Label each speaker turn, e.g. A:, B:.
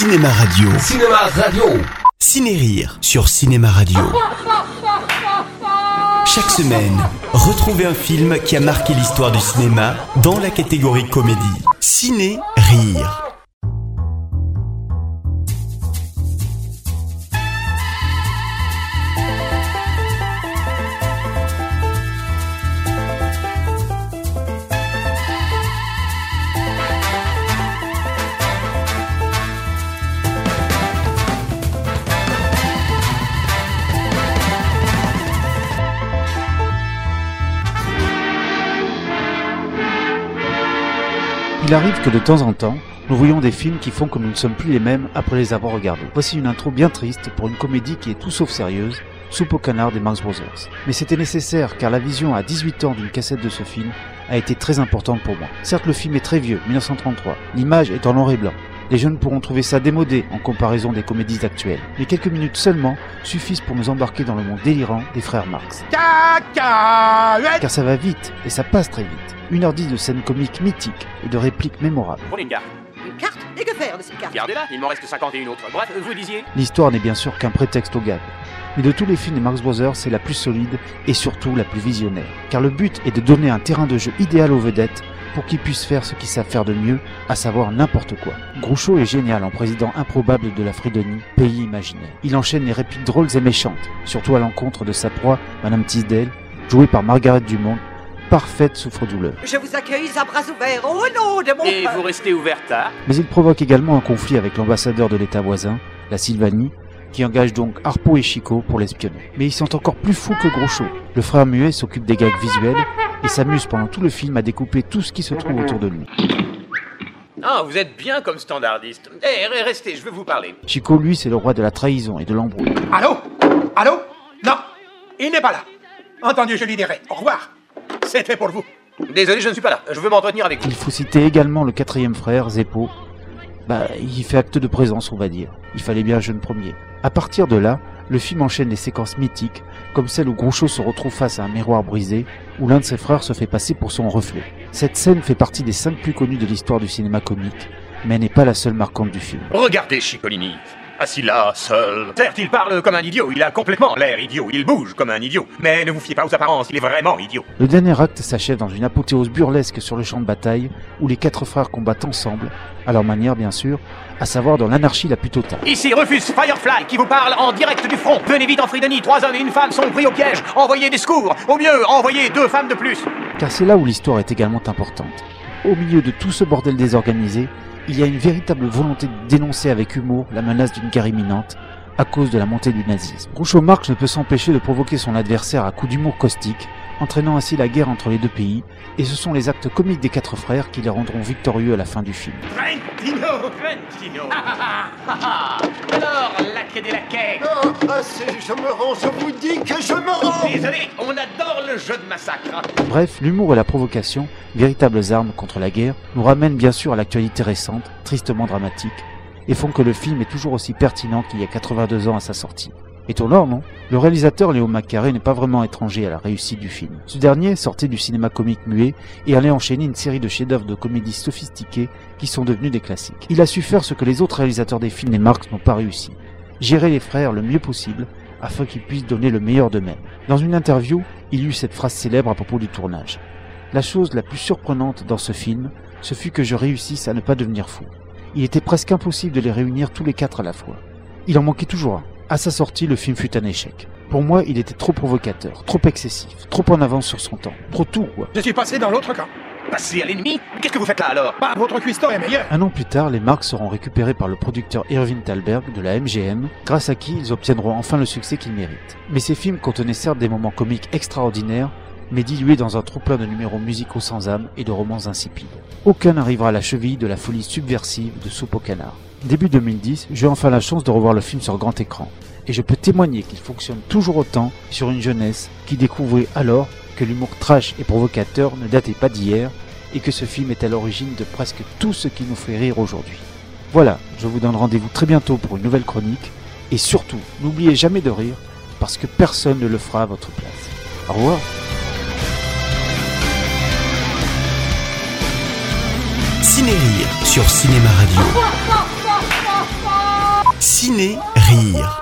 A: Cinéma Radio.
B: Cinéma Radio.
A: Ciné-Rire sur Cinéma Radio. Chaque semaine, retrouvez un film qui a marqué l'histoire du cinéma dans la catégorie comédie. Ciné-Rire.
C: Il arrive que de temps en temps, nous voyons des films qui font que nous ne sommes plus les mêmes après les avoir regardés. Voici une intro bien triste pour une comédie qui est tout sauf sérieuse, Soupe au canard des Marx Brothers. Mais c'était nécessaire car la vision à 18 ans d'une cassette de ce film a été très importante pour moi. Certes le film est très vieux, 1933, l'image est en noir et blanc. Les jeunes pourront trouver ça démodé en comparaison des comédies actuelles. Mais quelques minutes seulement suffisent pour nous embarquer dans le monde délirant des frères Marx. Car ça va vite et ça passe très vite. 1h10 de scènes comiques mythiques et de répliques mémorables.
D: Prenez une carte.
E: Une carte Et que faire de cette carte
D: Gardez-la, il m'en reste 51 autres. Bref, vous disiez
C: L'histoire n'est bien sûr qu'un prétexte au gag. Mais de tous les films des Marx Brothers, c'est la plus solide et surtout la plus visionnaire. Car le but est de donner un terrain de jeu idéal aux vedettes pour qu'ils puissent faire ce qu'ils savent faire de mieux, à savoir n'importe quoi. Groucho est génial en président improbable de la Fridonie, pays imaginaire. Il enchaîne les répliques drôles et méchantes, surtout à l'encontre de sa proie, Madame Tisdale, jouée par Margaret Dumont, parfaite souffre-douleur.
E: Je vous accueille à bras ouverts au nom de mon
D: Et vous restez ouvert tard
C: Mais il provoque également un conflit avec l'ambassadeur de l'État voisin, la Sylvanie, qui engage donc Harpo et Chico pour l'espionner. Mais ils sont encore plus fous que Groucho. Le frère muet s'occupe des gags visuels et s'amuse pendant tout le film à découper tout ce qui se trouve autour de lui.
D: Ah, vous êtes bien comme standardiste. Eh, re- restez, je veux vous parler.
C: Chico, lui, c'est le roi de la trahison et de l'embrouille.
F: Allô? Allô? Non, il n'est pas là. Entendu, je lui dirai. Au revoir. C'était pour vous.
D: Désolé, je ne suis pas là. Je veux m'entretenir avec vous.
C: Il faut citer également le quatrième frère, Zeppo. Bah, il fait acte de présence, on va dire. Il fallait bien un jeune premier. À partir de là, le film enchaîne des séquences mythiques, comme celle où Groucho se retrouve face à un miroir brisé, où l'un de ses frères se fait passer pour son reflet. Cette scène fait partie des cinq plus connues de l'histoire du cinéma comique, mais n'est pas la seule marquante du film.
G: Regardez Chicolini, assis là, seul. Certes, il parle comme un idiot, il a complètement l'air idiot, il bouge comme un idiot. Mais ne vous fiez pas aux apparences, il est vraiment idiot.
C: Le dernier acte s'achève dans une apothéose burlesque sur le champ de bataille, où les quatre frères combattent ensemble, à leur manière bien sûr, à savoir dans l'anarchie la plus totale.
D: Ici Rufus Firefly qui vous parle en direct du front. Venez vite en Fridonie, trois hommes et une femme sont pris au piège. Envoyez des secours. Au mieux, envoyez deux femmes de plus.
C: Car c'est là où l'histoire est également importante. Au milieu de tout ce bordel désorganisé, il y a une véritable volonté de dénoncer avec humour la menace d'une guerre imminente à cause de la montée du nazisme. Groucho Marx ne peut s'empêcher de provoquer son adversaire à coups d'humour caustique, entraînant ainsi la guerre entre les deux pays, et ce sont les actes comiques des quatre frères qui les rendront victorieux à la fin du film.
G: Trentino Trentino
D: Alors, laquais des laquais.
B: Ah, assez, je me rends, je vous dis que je me rends
D: Désolé, on adore le
C: Bref, l'humour et la provocation, véritables armes contre la guerre, nous ramènent bien sûr à l'actualité récente, tristement dramatique, et font que le film est toujours aussi pertinent qu'il y a 82 ans à sa sortie. Étonnant, non? Le réalisateur Léo Maccaré n'est pas vraiment étranger à la réussite du film. Ce dernier sortait du cinéma comique muet et allait enchaîner une série de chefs-d'œuvre de comédies sophistiquées qui sont devenus des classiques. Il a su faire ce que les autres réalisateurs des films des Marx n'ont pas réussi. Gérer les frères le mieux possible afin qu'ils puissent donner le meilleur d'eux-mêmes. Dans une interview, il eut cette phrase célèbre à propos du tournage. La chose la plus surprenante dans ce film, ce fut que je réussisse à ne pas devenir fou. Il était presque impossible de les réunir tous les quatre à la fois. Il en manquait toujours un. À sa sortie, le film fut un échec. Pour moi, il était trop provocateur, trop excessif, trop en avance sur son temps, trop tout.
F: Je suis passé dans l'autre camp.
D: Passez à l'ennemi Qu'est-ce que vous faites là alors?
F: Bah, votre cuistot est meilleur.
C: Un an plus tard, les marques seront récupérées par le producteur Irving Thalberg de la MGM, grâce à qui ils obtiendront enfin le succès qu'ils méritent. Mais ces films contenaient certes des moments comiques extraordinaires, mais dilués dans un trop plein de numéros musicaux sans âme et de romans insipides. Aucun n'arrivera à la cheville de la folie subversive de Soupe au canard. Début 2010, j'ai enfin la chance de revoir le film sur grand écran, et je peux témoigner qu'il fonctionne toujours autant sur une jeunesse qui découvrait alors que l'humour trash et provocateur ne datait pas d'hier, et que ce film est à l'origine de presque tout ce qui nous fait rire aujourd'hui. Voilà, je vous donne rendez-vous très bientôt pour une nouvelle chronique, et surtout, n'oubliez jamais de rire, parce que personne ne le fera à votre place. Au revoir
A: Ciné-Rire sur Cinéma Radio. Ciné Rire.